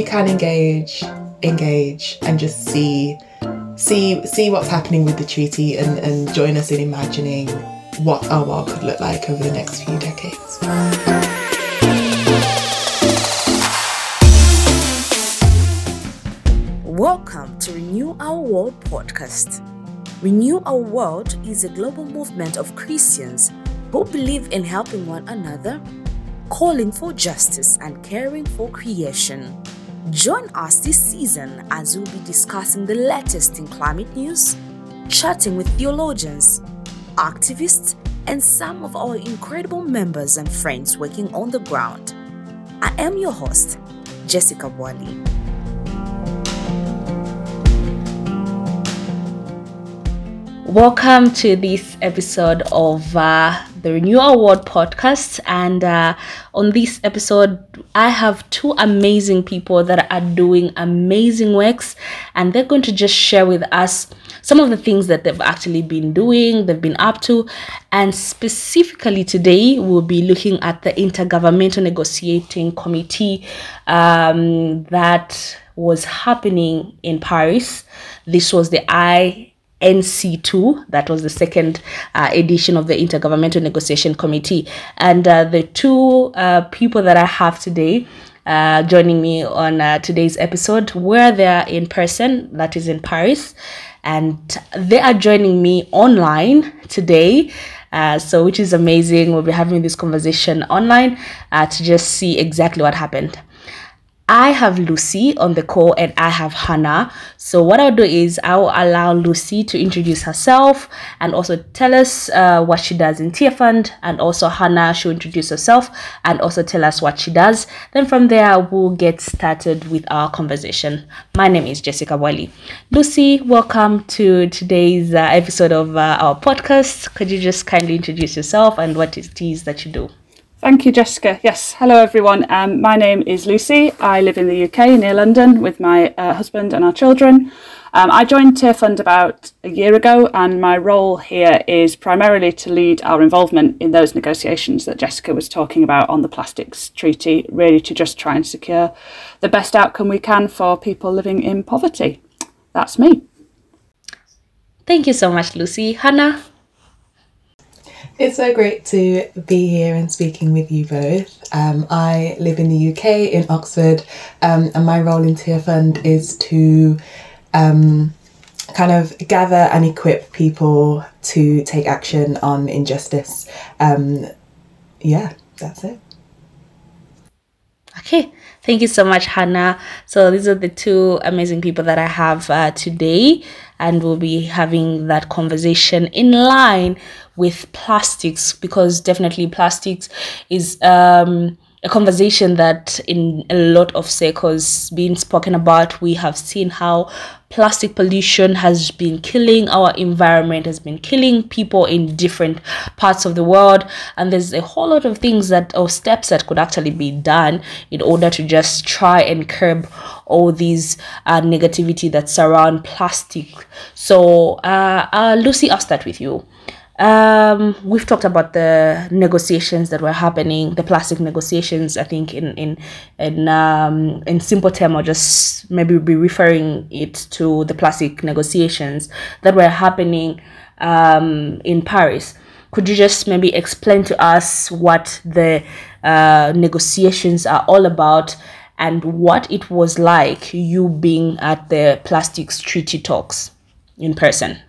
you can engage, engage and just see see see what's happening with the treaty and, and join us in imagining what our world could look like over the next few decades. Welcome to Renew Our World podcast. Renew Our World is a global movement of Christians who believe in helping one another, calling for justice, and caring for creation. Join us this season as we'll be discussing the latest in climate news, chatting with theologians, activists, and some of our incredible members and friends working on the ground. I am your host, Jessica Bwali. Welcome to this episode of uh, the Renew Our World podcast. And uh, on this episode, I have two amazing people that are doing amazing works, and they're going to just share with us some of the things that they've actually been doing, they've been up to. And specifically today, we'll be looking at the Intergovernmental Negotiating Committee um, that was happening in Paris. This was the I NC2, that was the second uh, edition of the Intergovernmental Negotiation Committee. And uh, the two uh, people that I have today uh, joining me on uh, today's episode were there in person, that is in Paris, and they are joining me online today. Uh, so, which is amazing. We'll be having this conversation online to just see exactly what happened. I have Lucy on the call and I have Hannah. So what I'll do is I'll allow Lucy to introduce herself and also tell us uh, what she does in Tearfund and also Hannah she'll introduce herself and also tell us what she does. Then from there we'll get started with our conversation. My name is Jessica Bwali. Lucy, welcome to today's uh, episode of uh, our podcast. Could you just kindly introduce yourself and what it is that you do? Thank you, Jessica. Yes, hello everyone. Um, my name is Lucy. I live in the UK near London with my uh, husband and our children. Um, I joined Tearfund about a year ago, and my role here is primarily to lead our involvement in those negotiations that Jessica was talking about on the plastics treaty, really to just try and secure the best outcome we can for people living in poverty. That's me. Thank you so much, Lucy. Hannah? It's so great to be here and speaking with you both. Um, I live in the UK in Oxford, um, and my role in Tearfund is to um, kind of gather and equip people to take action on injustice. Um, yeah, that's it. Okay, thank you so much, Hannah. So, these are the two amazing people that I have uh, today, and we'll be having that conversation in line with plastics because definitely plastics is um, a conversation that in a lot of circles being spoken about we have seen how plastic pollution has been killing our environment has been killing people in different parts of the world. And there's a whole lot of things that or steps that could actually be done in order to just try and curb all these uh, negativity that surround plastic. So uh, uh, lucy i'll start with you um, we've talked about the negotiations that were happening, the plastic negotiations. I think in in in um, in simple term, or just maybe be referring it to the plastic negotiations that were happening um, in Paris. Could you just maybe explain to us what the uh, negotiations are all about and what it was like you being at the plastics treaty talks in person?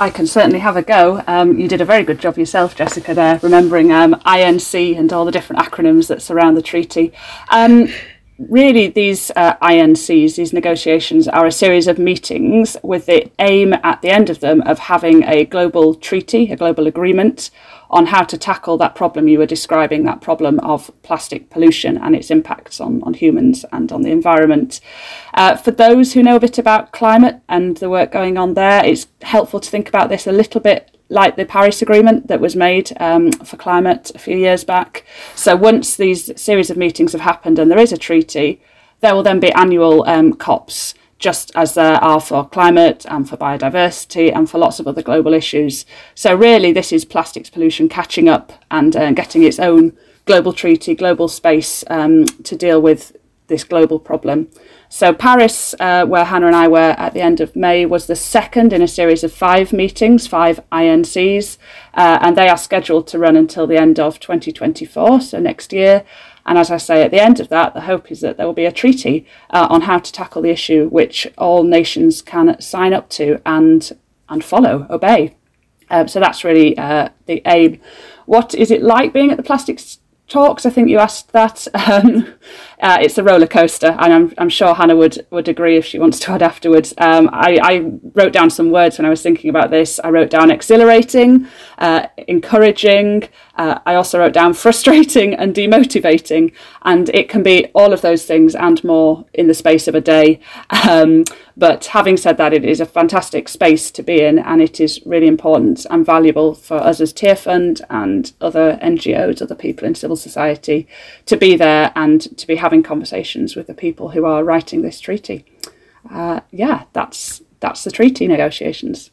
I can certainly have a go. Um, you did a very good job yourself, Jessica, there, remembering um, INC and all the different acronyms that surround the treaty. Um, really, these uh, INCs, these negotiations, are a series of meetings with the aim at the end of them of having a global treaty, a global agreement on how to tackle that problem you were describing, that problem of plastic pollution and its impacts on, on humans and on the environment. Uh, for those who know a bit about climate and the work going on there, it's helpful to think about this a little bit like the Paris Agreement that was made um, for climate a few years back. So once these series of meetings have happened and there is a treaty, there will then be annual um, COPs just as there are for climate and for biodiversity and for lots of other global issues. So, really, this is plastics pollution catching up and uh, getting its own global treaty, global space um, to deal with this global problem. So, Paris, uh, where Hannah and I were at the end of May, was the second in a series of five meetings, five INCs, uh, and they are scheduled to run until the end of 2024, so next year. And as I say, at the end of that, the hope is that there will be a treaty uh, on how to tackle the issue, which all nations can sign up to and and follow, obey. Um, so that's really uh, the aim. What is it like being at the plastics talks? I think you asked that. Um, uh, it's a roller coaster, and I'm, I'm sure Hannah would, would agree if she wants to add afterwards. Um, I, I wrote down some words when I was thinking about this. I wrote down exhilarating, uh, encouraging. Uh, I also wrote down frustrating and demotivating, and it can be all of those things and more in the space of a day. Um, but having said that, it is a fantastic space to be in, and it is really important and valuable for us as Tearfund and other NGOs, other people in civil society, to be there and to be having conversations with the people who are writing this treaty. Uh, yeah, that's that's the treaty negotiations.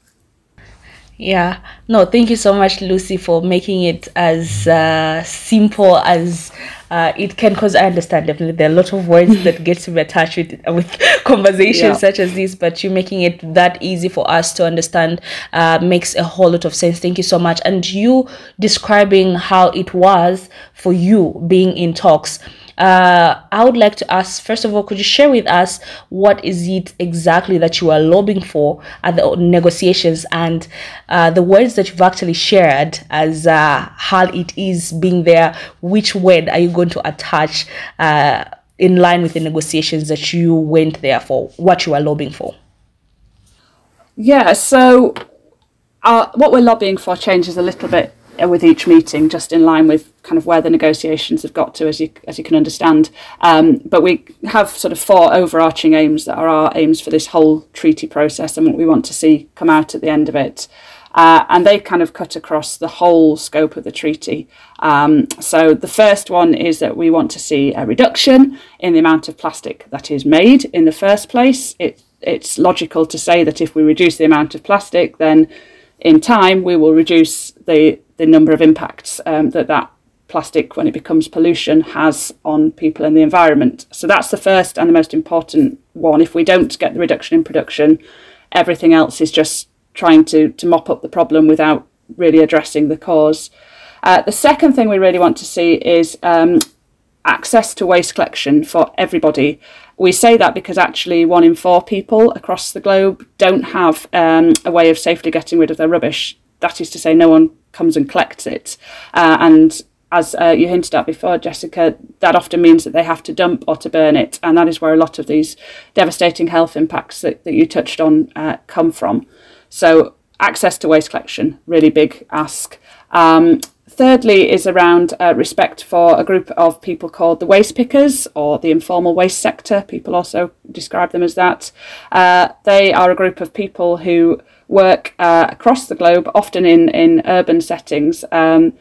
Yeah, no, thank you so much, Lucy, for making it as uh, simple as uh, it can. Because I understand definitely there are a lot of words that get to be attached with with conversations yeah. such as this, but you making it that easy for us to understand uh, makes a whole lot of sense. Thank you so much, and you describing how it was for you being in talks uh, I would like to ask, first of all, could you share with us what is it exactly that you are lobbying for at the negotiations and uh, the words that you've actually shared as uh, how it is being there? Which word are you going to attach uh, in line with the negotiations that you went there for, what you are lobbying for? Yeah, so uh, what we're lobbying for changes a little bit with each meeting, just in line with kind of where the negotiations have got to, as you as you can understand. Um, but we have sort of four overarching aims that are our aims for this whole treaty process and what we want to see come out at the end of it. Uh, and they kind of cut across the whole scope of the treaty. Um, so the first one is that we want to see a reduction in the amount of plastic that is made in the first place. It, it's logical to say that if we reduce the amount of plastic, then in time we will reduce the the number of impacts um, that that plastic, when it becomes pollution, has on people and the environment. So that's the first and the most important one. If we don't get the reduction in production, everything else is just trying to, to mop up the problem without really addressing the cause. Uh, the second thing we really want to see is um, access to waste collection for everybody. We say that because actually one in four people across the globe don't have um, a way of safely getting rid of their rubbish. That is to say, no one comes and collects it. Uh, and as uh, you hinted at before, Jessica, that often means that they have to dump or to burn it. And that is where a lot of these devastating health impacts that, that you touched on uh, come from. So, access to waste collection, really big ask. Um, thirdly, is around uh, respect for a group of people called the waste pickers or the informal waste sector. People also describe them as that. Uh, they are a group of people who work uh, across the globe, often in, in urban settings, um,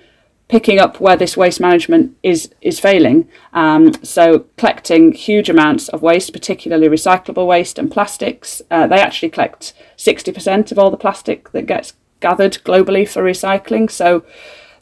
picking up where this waste management is, is failing. Um, so, collecting huge amounts of waste, particularly recyclable waste and plastics. Uh, they actually collect 60% of all the plastic that gets gathered globally for recycling. So,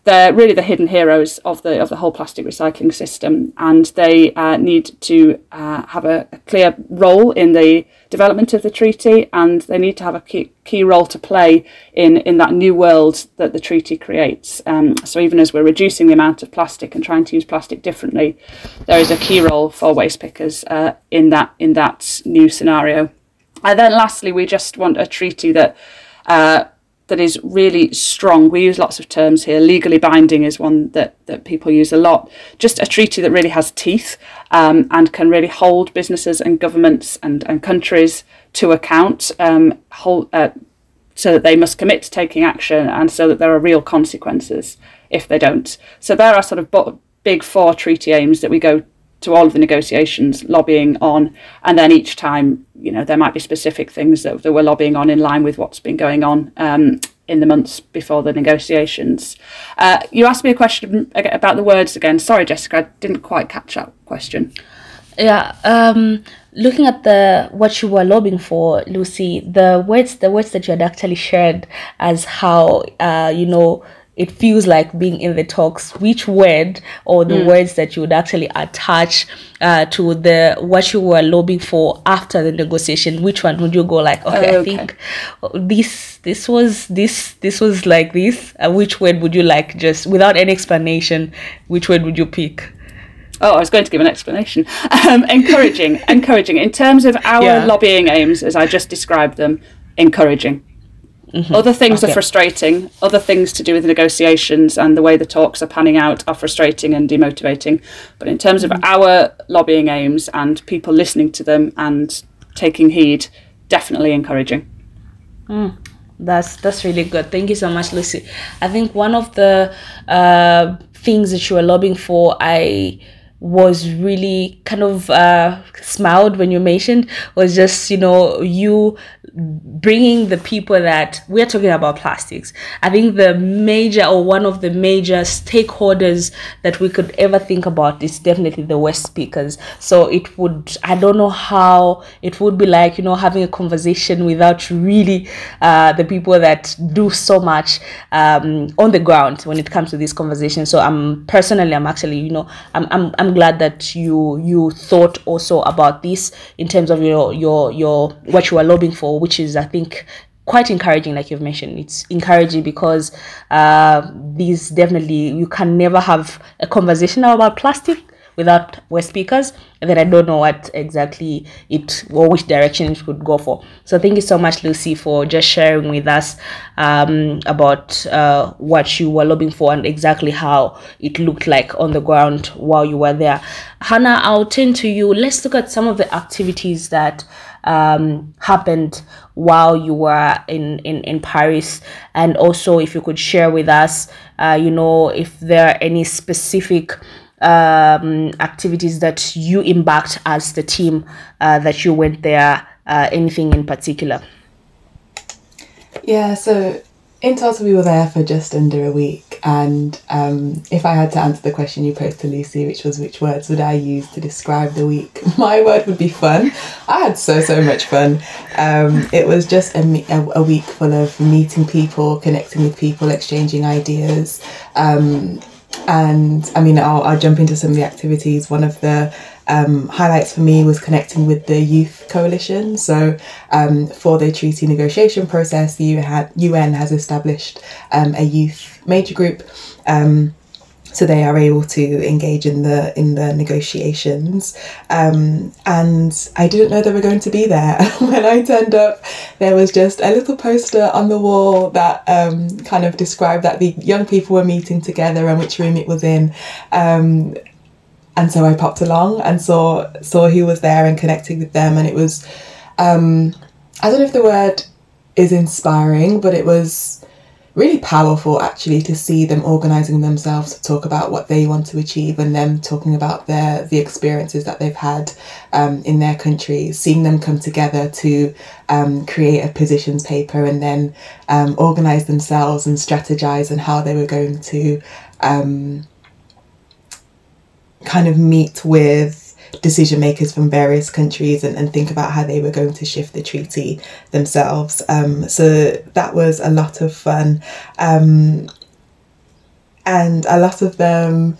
they're really the hidden heroes of the of the whole plastic recycling system, and they uh, need to uh, have a, a, clear role in the development of the treaty, and they need to have a key, key role to play in in that new world that the treaty creates. Um, so even as we're reducing the amount of plastic and trying to use plastic differently, there is a key role for waste pickers uh, in that in that new scenario. And then lastly, we just want a treaty that uh, that is really strong. We use lots of terms here. Legally binding is one that, that people use a lot. Just a treaty that really has teeth um, and can really hold businesses and governments and, and countries to account, um, hold, uh, so that they must commit to taking action and so that there are real consequences if they don't. So there are sort of big four treaty aims that we go to all of the negotiations lobbying on and then each time you know there might be specific things that, that we're lobbying on in line with what's been going on um, in the months before the negotiations. Uh, you asked me a question about the words again. Sorry jessica i didn't quite catch that question. Yeah um, looking at the what you were lobbying for lucy the words the words that you had actually shared as how uh, you know it feels like being in the talks which word or the words that you would actually attach uh, to the what you were lobbying for after the negotiation which one would you go like okay, Okay. i think this this was this this was like this uh, which word would you like just without any explanation which word would you pick Oh, I was going to give an explanation. Um, encouraging, encouraging. In terms of our Yeah. lobbying aims, as I just described them, encouraging. Mm-hmm. Other things Okay. are frustrating. Other things to do with negotiations and the way the talks are panning out are frustrating and demotivating. But in terms of mm-hmm. our lobbying aims and people listening to them and taking heed, definitely encouraging. Mm. That's that's really good. Thank you so much, Lucy. I think one of the uh, things that you were lobbying for, I was really kind of uh, smiled when you mentioned was just you know you bringing the people that we're talking about plastics. I think the major or one of the major stakeholders that we could ever think about is definitely the waste pickers. So it would I don't know how it would be like you know having a conversation without really uh, the people that do so much um, on the ground when it comes to this conversation. So I'm personally I'm actually you know I'm I'm, I'm glad that you you thought also about this in terms of your your your what you are lobbying for, which is I think quite encouraging like you've mentioned. It's encouraging because uh, these definitely you can never have a conversation about plastic without waste pickers then I don't know what exactly it or which direction it could go for. So thank you so much, Lucy, for just sharing with us um, about uh, what you were lobbying for and exactly how it looked like on the ground while you were there. Hannah, I'll turn to you. Let's look at some of the activities that um, happened while you were in, in, in Paris and also if you could share with us, uh, you know, if there are any specific um, activities that you embarked as the team uh, that you went there, uh, anything in particular? Yeah, so in total, we were there for just under a week. And um, if I had to answer the question you posed to Lucy, which was which words would I use to describe the week, my word would be fun. I had so, so much fun. Um, it was just a, a, week full of meeting people, connecting with people, exchanging ideas. Um, and I mean, I'll, I'll jump into some of the activities. One of the um, highlights for me was connecting with the Youth Coalition. So, um, for the treaty negotiation process, the UN, has established um, a youth major group. Um, so they are able to engage in the in the negotiations. Um, and i didn't know they were going to be there. When i turned up there was just a little poster on the wall that um, kind of described that the young people were meeting together and which room it was in. Um, and so I popped along and saw saw who was there and connected with them. And it was um, I don't know if the word is inspiring but it was really powerful actually to see them organizing themselves to talk about what they want to achieve and them talking about their the experiences that they've had um, in their country seeing them come together to um, create a positions paper and then um, organize themselves and strategize on how they were going to um, kind of meet with decision makers from various countries and, and think about how they were going to shift the treaty themselves. Um, so that was a lot of fun. Um, and a lot of them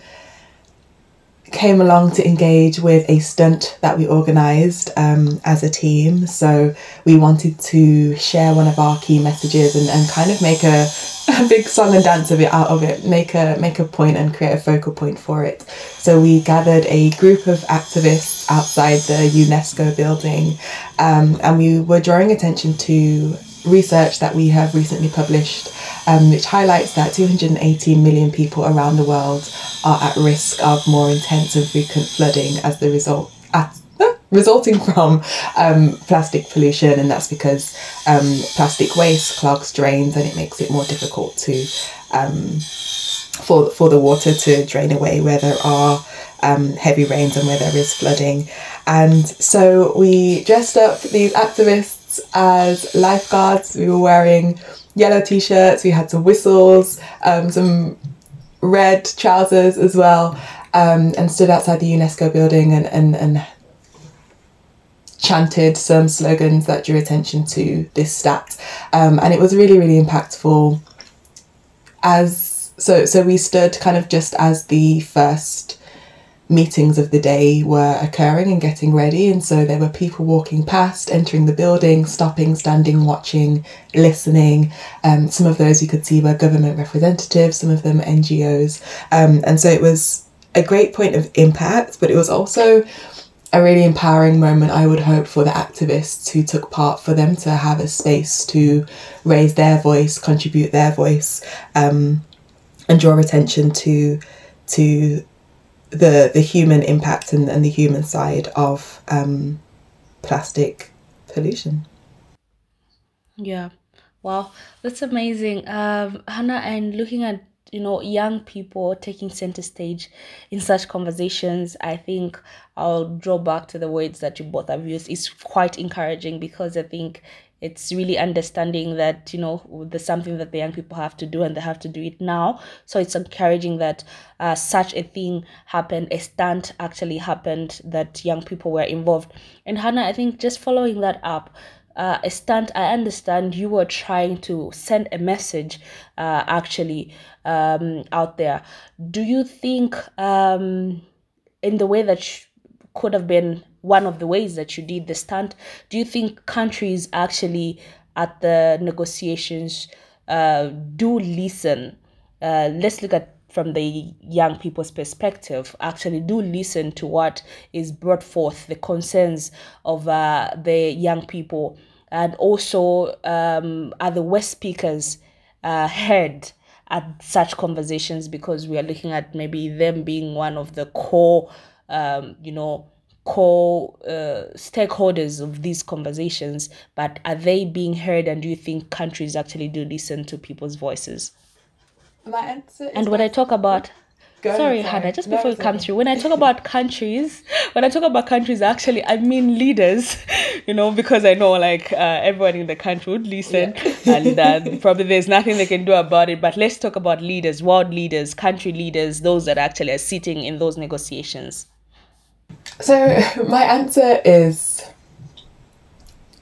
came along to engage with a stunt that we organised um, as a team. So we wanted to share one of our key messages and, and kind of make a, a big song and dance of it out of it, make a make a point and create a focal point for it. So we gathered a group of activists outside the UNESCO building, um, and we were drawing attention to research that we have recently published, um, which highlights that 218 million people around the world are at risk of more intense and frequent flooding as the result. At, resulting from um, plastic pollution and that's because um, plastic waste clogs drains and it makes it more difficult to um, for, for the water to drain away where there are um, heavy rains and where there is flooding and so we dressed up these activists as lifeguards we were wearing yellow t-shirts we had some whistles um, some red trousers as well um, and stood outside the UNESCO building and, and, and chanted some slogans that drew attention to this stat. Um, and it was really, really impactful as so so we stood kind of just as the first meetings of the day were occurring and getting ready and so there were people walking past entering the building stopping standing watching listening. Um, some of those you could see were government representatives some of them ngos um, and so it was a great point of impact but it was also a really empowering moment i would hope for the activists who took part for them to have a space to raise their voice contribute their voice um, and draw attention to to the the human impact and, and the human side of um, plastic pollution. Yeah, wow, that's amazing, um, Hannah. And looking at you know young people taking center stage in such conversations, I think I'll draw back to the words that you both have used. It's quite encouraging because I think it's really understanding that you know there's something that the young people have to do and they have to do it now. So it's encouraging that uh, such a thing happened a stunt actually happened that young people were involved. And hannah i think just following that up uh, a stunt i understand you were trying to send a message uh, actually um, out there. Do you think um, in the way that sh- could have been one of the ways that you did the stunt. Do you think countries actually at the negotiations uh, do listen? Uh, let's look at from the young people's perspective actually do listen to what is brought forth the concerns of uh, the young people and also um, are the waste pickers uh, heard at such conversations because we are looking at maybe them being one of the core um, you know core uh, stakeholders of these conversations, but are they being heard? And do you think countries actually do listen to people's voices? My answer and when I talk about Go sorry, ahead, Hannah, just before you come through, when I talk about countries, when I talk about countries, actually, I mean leaders, you know, because I know like uh, everyone in the country would listen yeah. and uh, probably there's nothing they can do about it. But let's talk about leaders, world leaders, country leaders, those that actually are sitting in those negotiations. So my answer is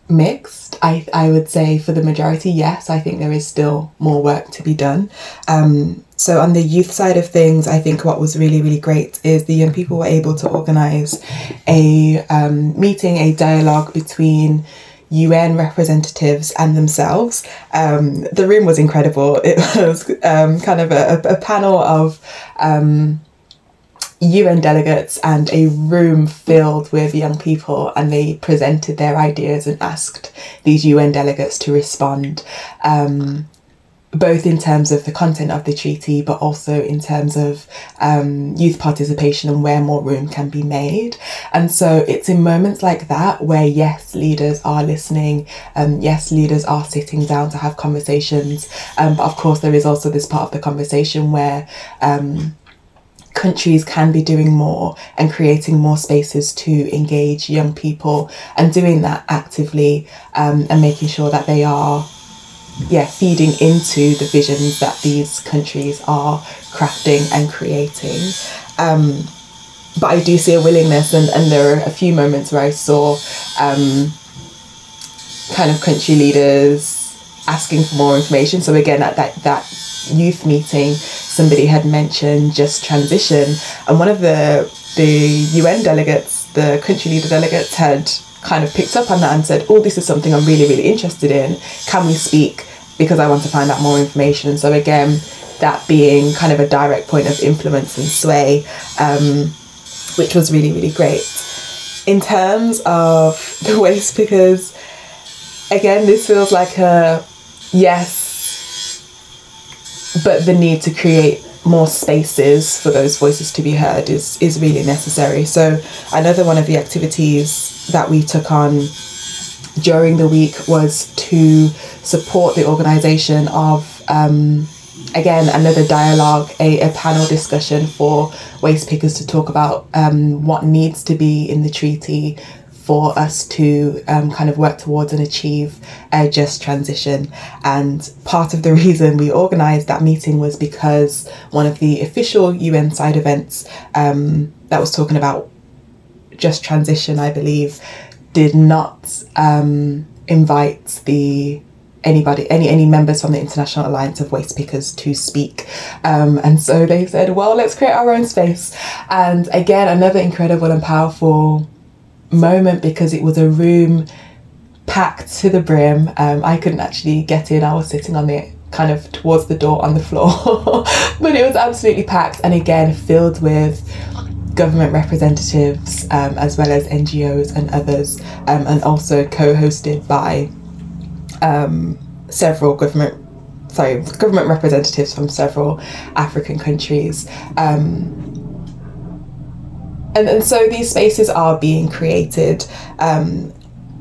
mixed. I, I would say for the majority, yes, I think there is still more work to be done. Um, so on the youth side of things, I think what was really, really great is the young people were able to organise a um, meeting, a dialogue between UN representatives and themselves. Um, the room was incredible. It was um, kind of a, a panel of um, UN delegates and a room filled with young people, and they presented their ideas and asked these UN delegates to respond, um, both in terms of the content of the treaty, but also in terms of um, youth participation and where more room can be made. And so it's in moments like that where, yes, leaders are listening, um, yes, leaders are sitting down to have conversations, um, but of course, there is also this part of the conversation where um, countries can be doing more and creating more spaces to engage young people and doing that actively um, and making sure that they are yeah feeding into the visions that these countries are crafting and creating. Um, but I do see a willingness and, and there are a few moments where I saw um, kind of country leaders asking for more information. So again at that that youth meeting, somebody had mentioned just transition, and one of the the UN delegates, the country leader delegates, had kind of picked up on that and said, "Oh, this is something I'm really, really interested in. Can we speak? Because I want to find out more information." And so again, that being kind of a direct point of influence and sway, um, which was really, really great. In terms of the waste pickers, again, this feels like a yes but the need to create more spaces for those voices to be heard is is really necessary. So another one of the activities that we took on during the week was to support the organisation of um, again another dialogue, a, a panel discussion for waste pickers to talk about um, what needs to be in the treaty for us to um, kind of work towards and achieve a just transition. And part of the reason we organised that meeting was because one of the official UN side events um, that was talking about just transition, I believe, did not um, invite the anybody, any any members from the International Alliance of Waste Pickers to speak. Um, and so they said, well, let's create our own space. And again, another incredible and powerful moment because it was a room packed to the brim. Um, I couldn't actually get in. I was sitting on the kind of towards the door on the floor, but it was absolutely packed and again filled with government representatives um, as well as NGOs and others, um, and also co-hosted by um, several government sorry government representatives from several African countries. And, and so these spaces are being created um,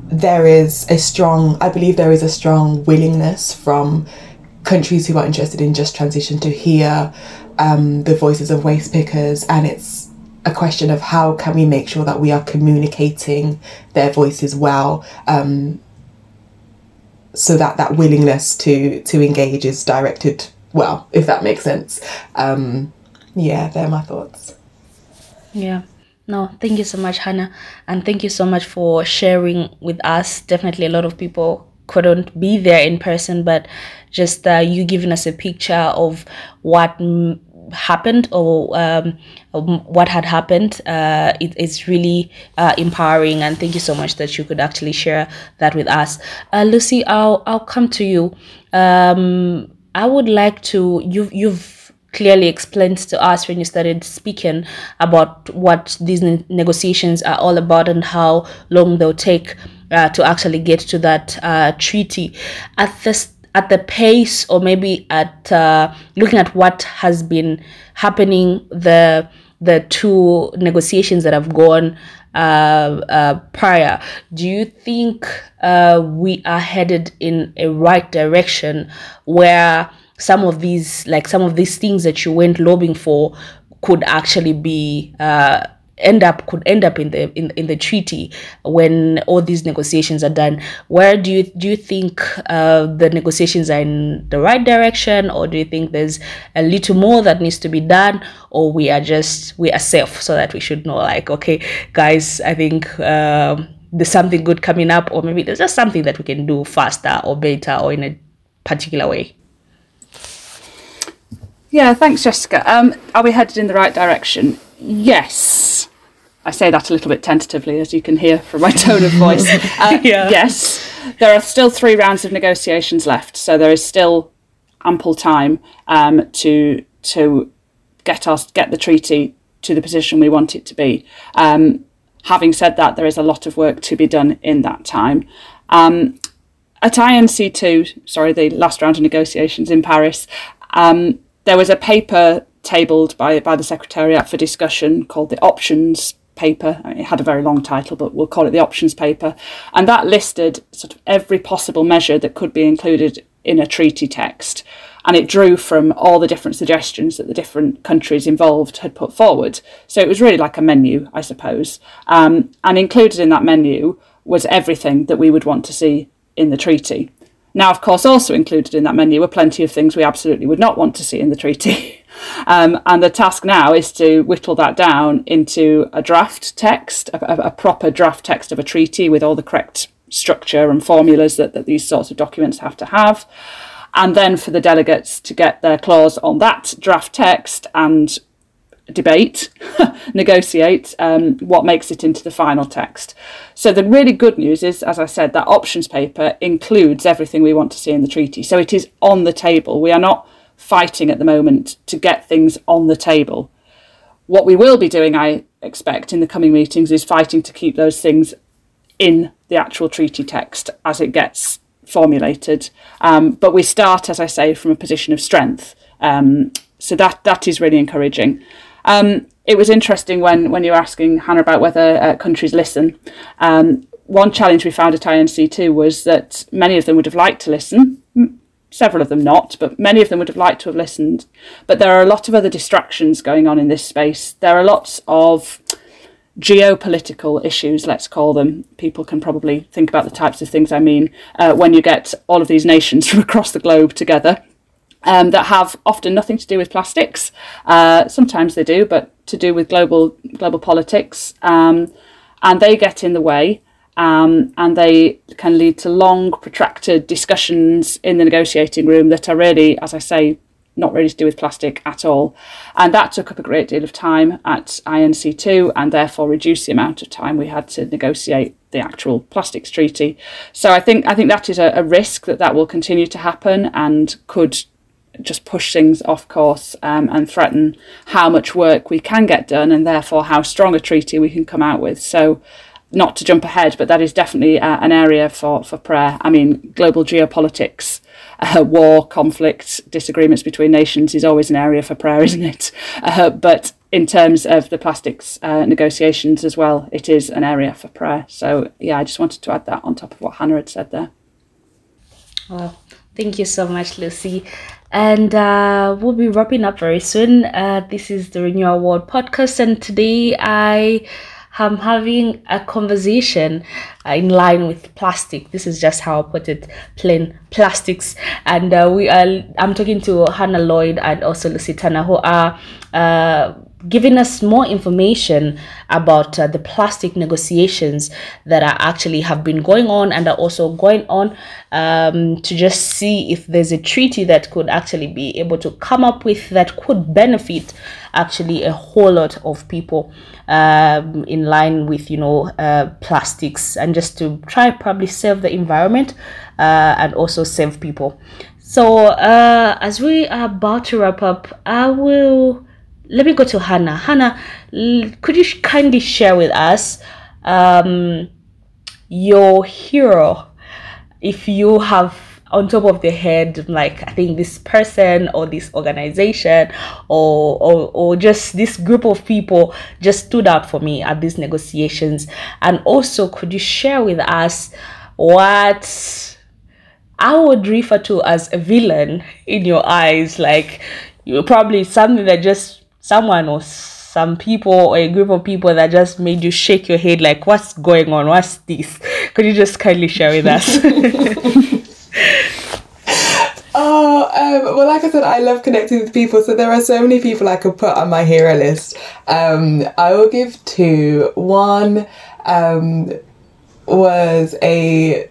there is a strong, I believe there is a strong willingness from countries who are interested in just transition to hear um, the voices of waste pickers, and it's a question of how can we make sure that we are communicating their voices well, um, so that that willingness to to engage is directed well, if that makes sense. Um, yeah, they're my thoughts. Yeah. No, thank you so much, Hannah. And thank you so much for sharing with us. Definitely, a lot of people couldn't be there in person, but just uh, you giving us a picture of what mm, happened or um, um, what had happened. Uh, it, it's really uh, empowering, and thank you so much that you could actually share that with us. Uh, Lucy, I'll I'll come to you. Um, I would like to you've you've clearly explained to us when you started speaking about what these ne- negotiations are all about and how long they'll take uh, to actually get to that uh, treaty. At this at the pace or maybe at uh, looking at what has been happening the the two negotiations that have gone uh, uh, prior do you think uh, we are headed in a right direction where some of these like some of these things that you went lobbying for could actually be uh, end up could end up in the in, in the treaty when all these negotiations are done. Where do you do you think uh, the negotiations are in the right direction or do you think there's a little more that needs to be done or we are just we are safe so that we should know like okay guys i think um, there's something good coming up or maybe there's just something that we can do faster or better or in a particular way yeah thanks jessica um, are we headed in the right direction yes I say that a little bit tentatively, as you can hear from my tone of voice. Uh, yeah. Yes, there are still three rounds of negotiations left, so there is still ample time um, to to get us get the treaty to the position we want it to be. Um, having said that, there is a lot of work to be done in that time. Um, at INC2, sorry, the last round of negotiations in Paris, um, there was a paper tabled by, by the Secretariat for discussion called the Options paper. it had a very long title, but we'll call it the options paper. And that listed sort of every possible measure that could be included in a treaty text. And it drew from all the different suggestions that the different countries involved had put forward. So it was really like a menu, I suppose. Um, and included in that menu was everything that we would want to see in the treaty. Now, of course, also included in that menu were plenty of things we absolutely would not want to see in the treaty. Um, and the task now is to whittle that down into a draft text, a, a, proper draft text of a treaty with all the correct structure and formulas that, that these sorts of documents have to have. And then for the delegates to get their claws on that draft text and debate, negotiate um, what makes it into the final text. So the really good news is, as I said, that options paper includes everything we want to see in the treaty. So it is on the table. We are not fighting at the moment to get things on the table. What we will be doing, I expect, in the coming meetings is fighting to keep those things in the actual treaty text as it gets formulated. Um, but we start, as I say, from a position of strength. Um, so that that is really encouraging. Um, it was interesting when, when you were asking Hannah about whether uh, countries listen. Um, one challenge we found at INC2 was that many of them would have liked to listen, several of them not, but many of them would have liked to have listened. But there are a lot of other distractions going on in this space. There are lots of geopolitical issues, let's call them. People can probably think about the types of things I mean uh, when you get all of these nations from across the globe together. Um, that have often nothing to do with plastics. Uh, sometimes they do, but to do with global global politics, um, and they get in the way. um, and they can lead to long, protracted discussions in the negotiating room that are really, as I say, not really to do with plastic at all. And that took up a great deal of time at INC2 and therefore reduced the amount of time we had to negotiate the actual plastics treaty. So I think I think that is a, a risk that that will continue to happen and could just push things off course um, and threaten how much work we can get done and therefore how strong a treaty we can come out with. So not to jump ahead, but that is definitely uh, an area for, for prayer. I mean, global geopolitics, uh, war, conflict, disagreements between nations is always an area for prayer, isn't it? Uh, but in terms of the plastics uh, negotiations as well, it is an area for prayer. So, yeah, I just wanted to add that on top of what Hannah had said there. Well, thank you so much, Lucy. And uh, we'll be wrapping up very soon. Uh, this is the Renew Our World podcast, and today I I'm having a conversation uh, in line with plastic. This is just how I put it, plain plastics. And uh, we are. I'm talking to Hannah Lloyd and also Lucy Tanner, who are uh, giving us more information about uh, the plastic negotiations that are actually have been going on and are also going on um, to just see if there's a treaty that could actually be able to come up with that could benefit actually a whole lot of people um, in line with you know uh, plastics and just to try probably save the environment uh, and also save people. So uh, as we are about to wrap up i will let me go to Hannah. Hannah, could you kindly share with us um, your hero? If you have on top of the head, like I think this person or this organization or, or or just this group of people just stood out for me at these negotiations. And also, could you share with us what I would refer to as a villain in your eyes? Like you probably something that just someone or some people or a group of people that just made you shake your head like what's going on what's this could you just kindly share with us Oh, um, well, like I said, I love connecting with people, so there are so many people I could put on my hero list. Um, I will give two. One um, was a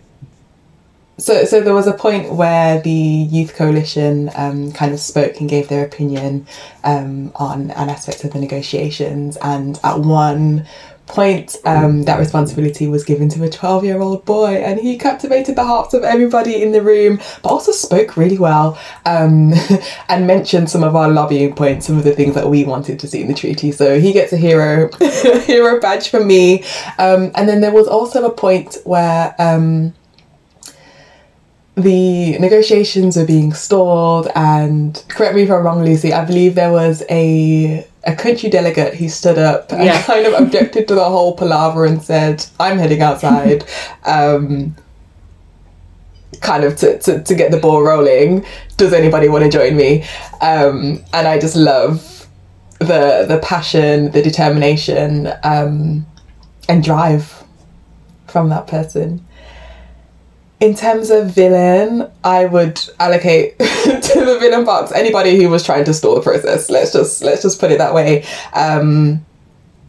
so, so there was a point where the Youth Coalition um, kind of spoke and gave their opinion um, on an aspect of the negotiations, and at one point, um, that responsibility was given to a 12 year old boy, and he captivated the hearts of everybody in the room, but also spoke really well um, and mentioned some of our lobbying points, some of the things that we wanted to see in the treaty. So he gets a hero hero badge from me. Um, and then there was also a point where um, the negotiations were being stalled and correct me if I'm wrong Lucy I believe there was a a country delegate who stood up and yeah. kind of objected to the whole palaver and said I'm heading outside um, kind of to, to, to get the ball rolling. Does anybody want to join me? Um, and I just love the the passion the determination um, and drive from that person in terms of villain, I would allocate to the villain box anybody who was trying to stall the process. Let's just let's just put it that way, um,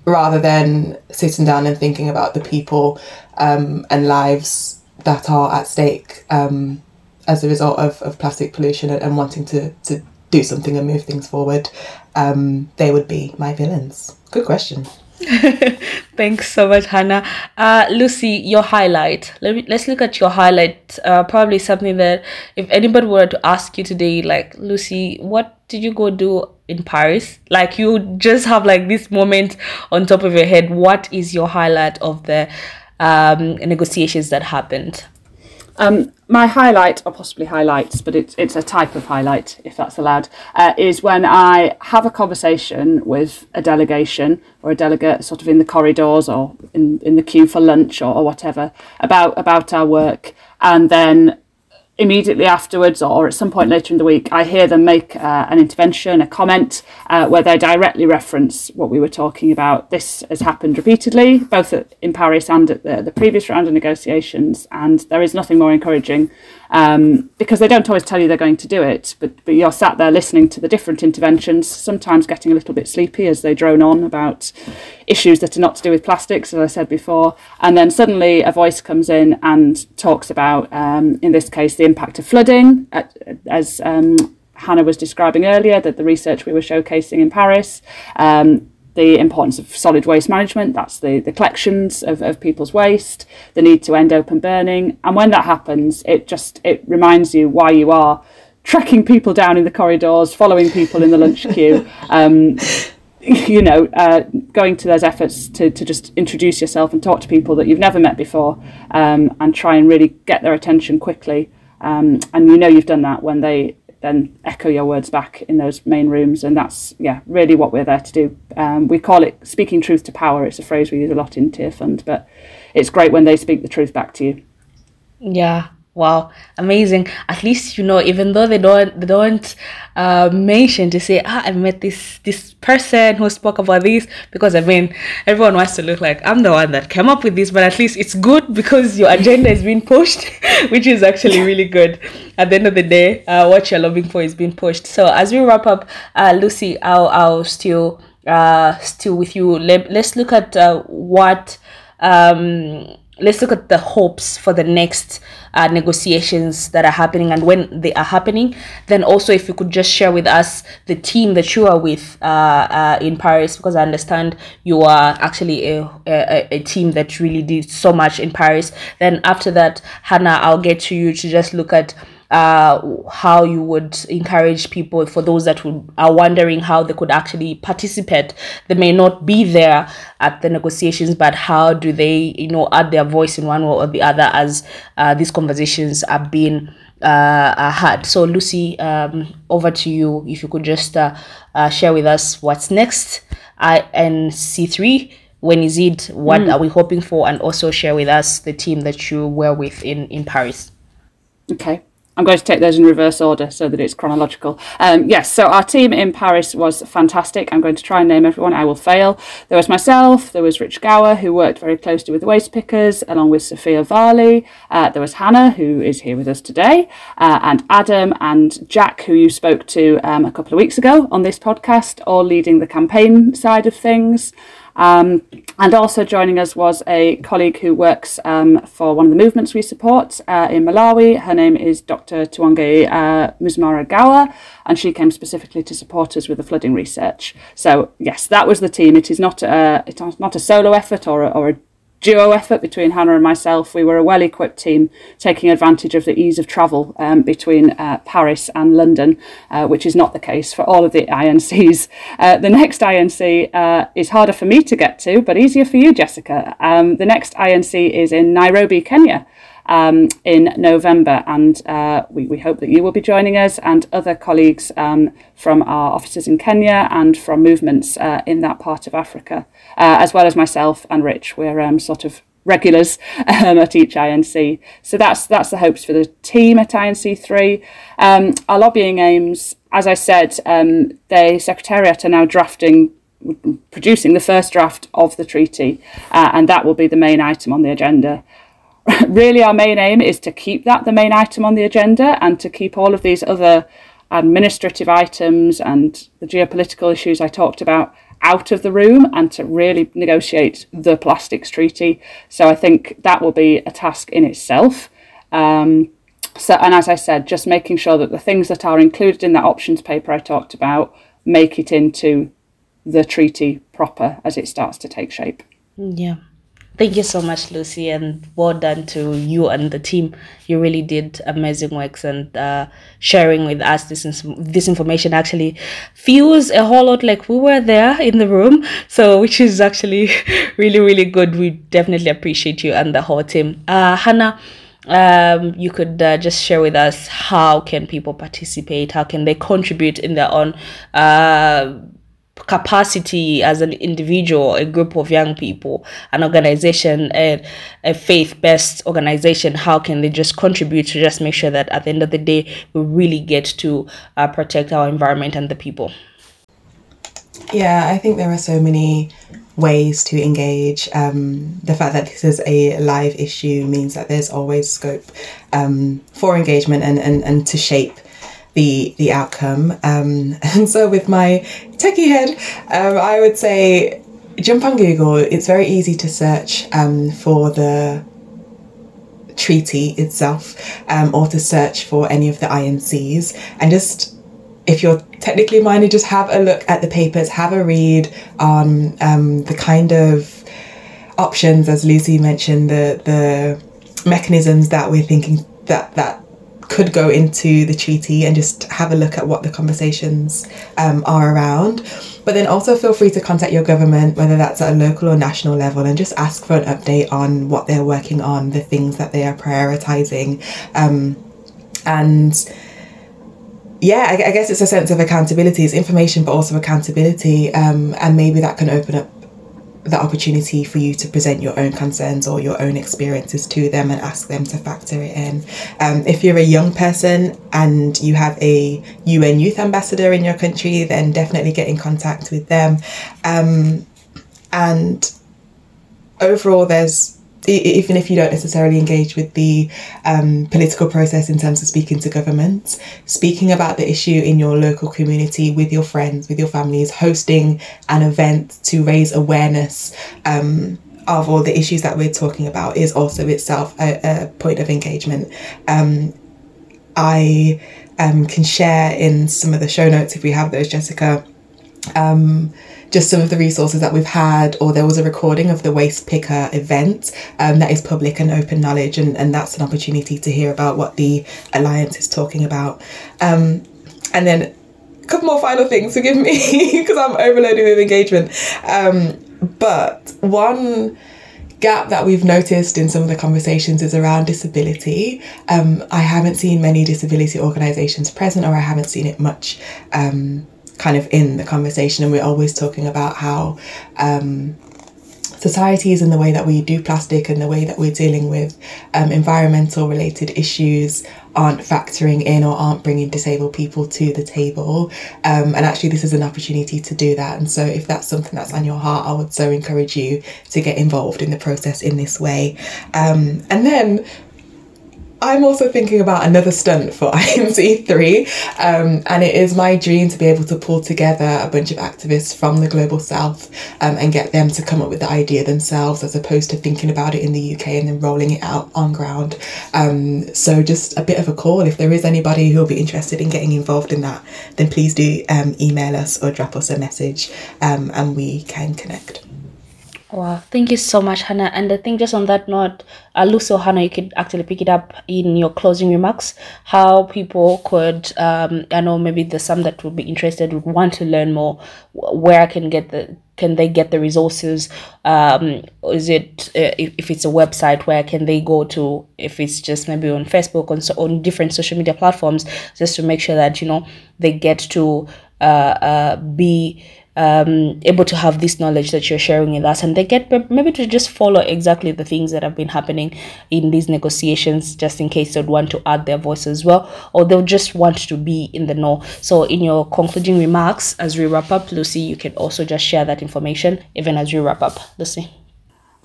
rather than sitting down and thinking about the people um, and lives that are at stake um, as a result of, of plastic pollution and, and, wanting to, to do something and move things forward. Um, they would be my villains. Good question. Thanks so much, Hannah. Uh, Lucy, your highlight. Let me, let's look at your highlight. Uh, probably something that if anybody were to ask you today, like Lucy, what did you go do in Paris? Like you just have like this moment on top of your head. What is your highlight of the um, negotiations that happened? Um, my highlight, or possibly highlights, but it's it's a type of highlight, if that's allowed, uh, is when I have a conversation with a delegation or a delegate, sort of in the corridors or in, in the queue for lunch or, or whatever, about about our work, and then immediately afterwards or at some point later in the week, I hear them make uh, an intervention, a comment, uh, where they directly reference what we were talking about. This has happened repeatedly, both at, in Paris and at the, the previous round of negotiations, and there is nothing more encouraging um, because they don't always tell you they're going to do it, but, but you're sat there listening to the different interventions, sometimes getting a little bit sleepy as they drone on about issues that are not to do with plastics, as I said before. And then suddenly a voice comes in and talks about, um, in this case, the impact of flooding, as um, Hannah was describing earlier, that the research we were showcasing in Paris. Um, the importance of solid waste management, that's the, the collections of, of people's waste, the need to end open burning. And when that happens, it just it reminds you why you are tracking people down in the corridors, following people in the lunch queue. Um, you know, uh, going to those efforts to, to just introduce yourself and talk to people that you've never met before um, and try and really get their attention quickly. Um, and you know you've done that when they then echo your words back in those main rooms. And that's, yeah, really what we're there to do. Um, we call it speaking truth to power. It's a phrase we use a lot in Tearfund, but it's great when they speak the truth back to you. Yeah, Wow, amazing. At least you know, even though they don't they don't uh, mention to say, ah, I met this this person who spoke about this because I mean everyone wants to look like I'm the one that came up with this, but at least it's good because your agenda is being pushed, which is actually really good. At the end of the day, uh, what you're lobbying for is being pushed. So as we wrap up, uh, Lucy, I'll I'll still uh still with you. Let, let's look at uh, what um let's look at the hopes for the next uh, negotiations that are happening and when they are happening. Then also if you could just share with us the team that you are with uh, uh, in paris because i understand you are actually a, a, a, team that really did so much in paris. Then after that hannah i'll get to you to just look at uh, how you would encourage people for those that would, are wondering how they could actually participate. They may not be there at the negotiations, but how do they, you know, add their voice in one way or the other as uh, these conversations are being uh, had. So, Lucy, um, over to you. If you could just uh, uh, share with us what's next. INC three. When is it? What mm. are we hoping for? And also share with us the team that you were with in in Paris. Okay. I'm going to take those in reverse order so that it's chronological. Um, yes, so our team in Paris was fantastic. I'm going to try and name everyone. I will fail. There was myself, there was Rich Gower, who worked very closely with the waste pickers, along with Sophia Varley. Uh, there was Hannah, who is here with us today, uh, and Adam and Jack, who you spoke to um, a couple of weeks ago on this podcast, all leading the campaign side of things. Um, and also joining us was a colleague who works um, for one of the movements we support uh, in Malawi. Her name is Dr. Tuwange uh, Gawa, and she came specifically to support us with the flooding research. So yes, that was the team. It is not a, it's not a solo effort or a, or a duo effort between Hannah and myself. We were a well equipped team taking advantage of the ease of travel um, between uh, Paris and London, uh, which is not the case for all of the INCs. Uh, the next INC uh, is harder for me to get to, but easier for you, Jessica. Um, the next INC is in Nairobi, Kenya um, in November. And uh, we, we hope that you will be joining us and other colleagues um, from our offices in Kenya and from movements uh, in that part of Africa, uh, as well as myself and Rich. We're um, sort of regulars um, at each INC. So that's that's the hopes for the team at INC3. Um, our lobbying aims, as I said, um, the Secretariat are now drafting producing the first draft of the treaty, uh, and that will be the main item on the agenda. Really our main aim is to keep that the main item on the agenda and to keep all of these other administrative items and the geopolitical issues I talked about out of the room and to really negotiate the plastics treaty. So I think that will be a task in itself. Um, so, and as I said, just making sure that the things that are included in that options paper I talked about make it into the treaty proper as it starts to take shape. Yeah. Thank you so much, Lucy, and well done to you and the team. You really did amazing works, and uh, sharing with us this this information actually feels a whole lot like we were there in the room. So, which is actually really, really good. We definitely appreciate you and the whole team. Uh, Hannah, um, you could uh, just share with us how can people participate? How can they contribute in their own uh, capacity as an individual, a group of young people, an organization, a, a faith based organization, how can they just contribute to just make sure that at the end of the day, we really get to uh, protect our environment and the people? Yeah, I think there are so many ways to engage. Um, the fact that this is a live issue means that there's always scope um, for engagement and, and, and to shape the the outcome. Um, and so with my techie head, um, I would say jump on Google. It's very easy to search um, for the treaty itself um, or to search for any of the INCs and just if you're technically minded just have a look at the papers have a read on um, the kind of options as lucy mentioned the the mechanisms that we're thinking that that could go into the treaty and just have a look at what the conversations um, are around. But then also feel free to contact your government, whether that's at a local or national level, and just ask for an update on what they're working on, the things that they are prioritizing. Um, and yeah, I, I, guess it's a sense of accountability. It's information, but also accountability. Um, and maybe that can open up the opportunity for you to present your own concerns or your own experiences to them and ask them to factor it in. Um, if you're a young person and you have a UN youth ambassador in your country, then definitely get in contact with them. Um, and overall, there's even if you don't necessarily engage with the um, political process in terms of speaking to governments, speaking about the issue in your local community with your friends, with your families, hosting an event to raise awareness um, of all the issues that we're talking about is also itself a, a point of engagement. Um, I um, can share in some of the show notes if we have those, Jessica um, just some of the resources that we've had, or there was a recording of the waste picker event um, that is public and open knowledge, and, and that's an opportunity to hear about what the Alliance is talking about. Um, and then a couple more final things, forgive me, because I'm overloaded with engagement. Um, but one gap that we've noticed in some of the conversations is around disability. Um, I haven't seen many disability organisations present, or I haven't seen it much um, kind of in the conversation, and we're always talking about how um, societies and the way that we do plastic and the way that we're dealing with um, environmental related issues aren't factoring in or aren't bringing disabled people to the table. Um, and actually, this is an opportunity to do that. And so, if that's something that's on your heart, I would so encourage you to get involved in the process in this way. Um, and then I'm also thinking about another stunt for INC3, um, and it is my dream to be able to pull together a bunch of activists from the global south um, and get them to come up with the idea themselves as opposed to thinking about it in the UK and then rolling it out on ground. Um, so, just a bit of a call if there is anybody who will be interested in getting involved in that, then please do um, email us or drop us a message um, and we can connect. Wow, thank you so much, Hannah. And I think just on that note, uh, Lucy or Hannah, you could actually pick it up in your closing remarks. How people could, um, I know maybe there's some that would be interested, would want to learn more. Where I can get the, can they get the resources? Um, is it uh, if, if it's a website where can they go to? If it's just maybe on Facebook on so on different social media platforms, just to make sure that you know they get to uh, uh be um, able to have this knowledge that you're sharing with us and they get maybe to just follow exactly the things that have been happening in these negotiations just in case they'd want to add their voice as well or they'll just want to be in the know. So in your concluding remarks as we wrap up lucy you can also just share that information even as we wrap up. Lucy?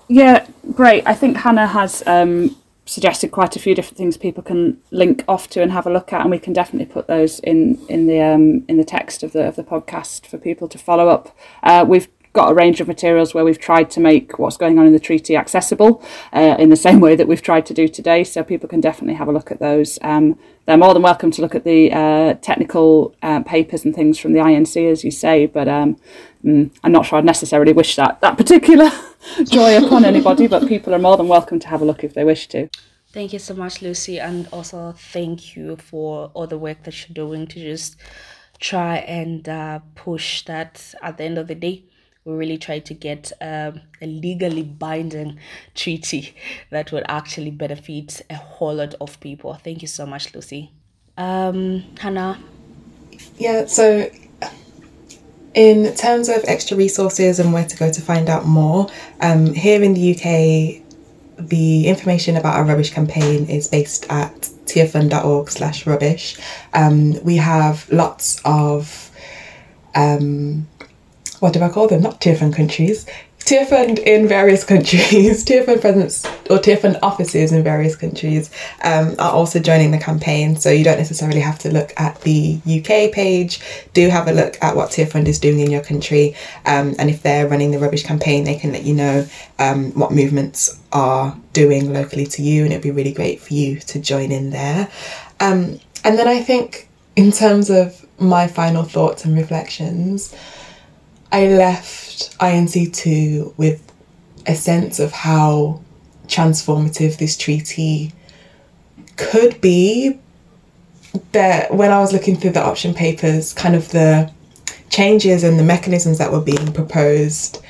Yeah great. I think hannah has um, suggested quite a few different things people can link off to and have a look at, and we can definitely put those in in the um, in the text of the of the podcast for people to follow up. Uh, we've got a range of materials where we've tried to make what's going on in the treaty accessible uh, in the same way that we've tried to do today. So people can definitely have a look at those. Um, they're more than welcome to look at the uh, technical uh, papers and things from the INC, as you say, but um, mm, I'm not sure I'd necessarily wish that that particular joy upon anybody. But people are more than welcome to have a look if they wish to. Thank you so much, Lucy, and also thank you for all the work that you're doing to just try and uh, push that at the end of the day we really tried to get um, a legally binding treaty that would actually benefit a whole lot of people. Thank you so much, Lucy. Um, Hannah? Yeah, so in terms of extra resources and where to go to find out more, um, here in the UK, the information about our rubbish campaign is based at tearfund.org slash rubbish. Um, we have lots of um, what do I call them? Not different countries. Fund in various countries, Fund presence or Fund offices in various countries um, are also joining the campaign. So you don't necessarily have to look at the UK page. Do have a look at what Fund is doing in your country. Um, and if they're running the rubbish campaign, they can let you know um, what movements are doing locally to you. And it'd be really great for you to join in there. Um, and then I think, in terms of my final thoughts and reflections, I left INC2 with a sense of how transformative this treaty could be. That when I was looking through the option papers, kind of the changes and the mechanisms that were being proposed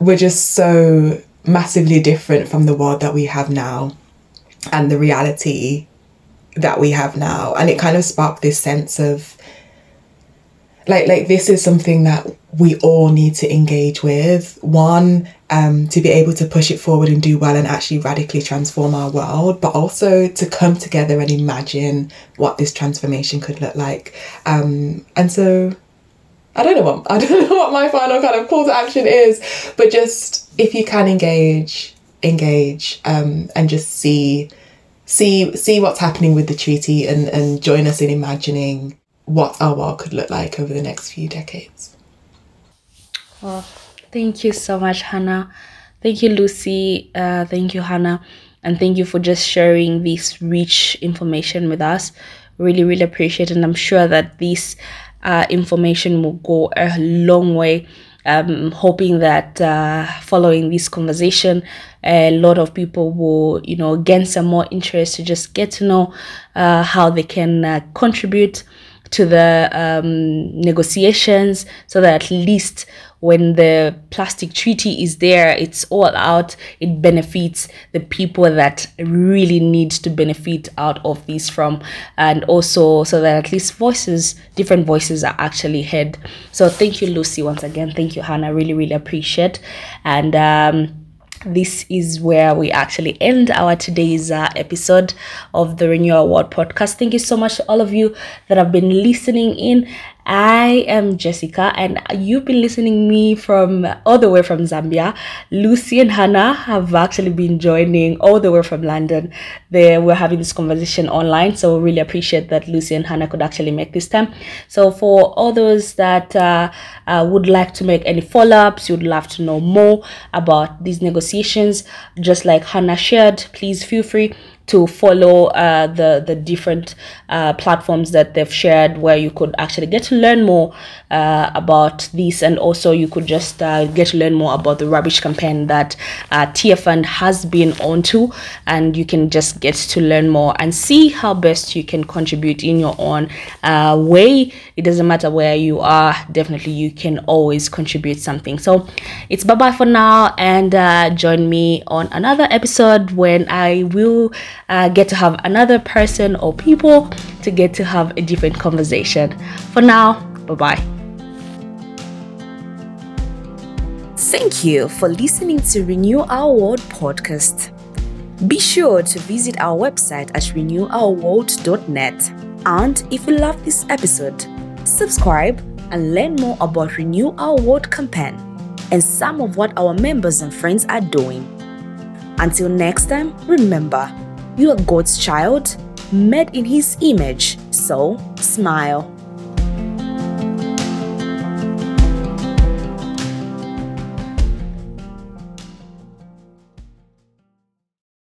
were just so massively different from the world that we have now and the reality that we have now. And it kind of sparked this sense of like like this is something that we all need to engage with. One um, to be able to push it forward and do well and actually radically transform our world but also to come together and imagine what this transformation could look like. Um, and so I don't know what I don't know what my final kind of call to action is but just if you can engage engage um, and just see see see what's happening with the treaty and and join us in imagining what our world could look like over the next few decades. Well, thank you so much, Hannah. Thank you, Lucy. Uh, thank you, Hannah. And thank you for just sharing this rich information with us. Really, really appreciate it. And I'm sure that this uh, information will go a long way. Um, hoping that uh, following this conversation, a lot of people will, you know, gain some more interest to just get to know uh, how they can uh, contribute to the um, negotiations so that at least when the plastic treaty is there it's all out. It benefits the people that really need to benefit out of this from and also so that at least voices different voices are actually heard. So thank you lucy once again. Thank you hannah. Really really appreciate. And um this is where we actually end our today's uh, episode of the Renew Our World podcast. Thank you so much to all of you that have been listening in I am Jessica, and you've been listening me from all the way from Zambia. Lucy and Hannah have actually been joining all the way from London. They were having this conversation online, so we really appreciate that Lucy and Hannah could actually make this time. So for all those that uh, uh, would like to make any follow-ups, you'd love to know more about these negotiations, just like Hannah shared, please feel free to follow uh, the the different uh, platforms that they've shared where you could actually get to learn more uh, about this. And also you could just uh, get to learn more about the rubbish campaign that uh, Fund has been onto. And you can just get to learn more and see how best you can contribute in your own uh, way. It doesn't matter where you are definitely you can always contribute something. So it's bye bye for now. And uh, join me on another episode when I will uh, get to have another person or people to get to have a different conversation. For now, bye bye. Thank you for listening to Renew Our World podcast. Be sure to visit our website at renewourworld.net. And if you love this episode, subscribe and learn more about Renew Our World campaign and some of what our members and friends are doing. Until next time, remember you are God's child, made in His image, so smile.